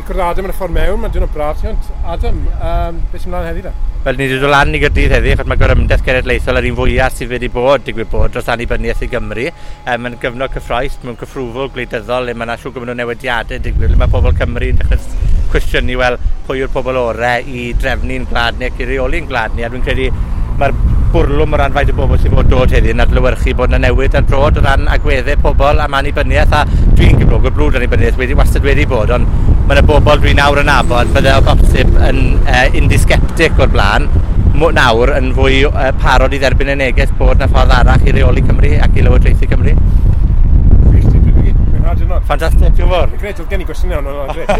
Ni'n cwrdd Adam yn y ffordd mewn, mae'n dyn nhw'n braf, ti'n Adam, um, beth sy'n mlaen heddi da? Wel, ni wedi dod lan i Gyrdydd heddi, achos mae gorymdeith genedlaethol yr un fwyaf sydd wedi bod, digwydd bod, dros annibyniaeth i Gymru. Um, mae'n gyfnod cyffroes, mewn cyffrwfol gwleidyddol, le mae yna siw gwmwn o newidiadau digwydd, le mae pobl Cymru yn dechrau cwestiynu, wel, pwy yw'r pobl orau i drefnu'n gwlad ni ac i reoli'n gwlad ni, a dwi'n credu mae'r bwrlwm o ran faint o bobl sydd fod dod heddi yn adlywyrchu bod yna newid yn drod o ran agweddau pobl am annibyniaeth a dwi'n gyflog y brwd annibyniaeth wedi wastad wedi bod ond mae yna bobl dwi'n nawr yn abod fydde o bosib yn uh, indisgeptic o'r blaen nawr yn fwy uh, parod i dderbyn y neges bod yna ffordd arall i reoli Cymru ac i lywodraethu Cymru. Ffantastig, diolch yn fawr. Gret, oedd gen i gwestiwn iawn gret.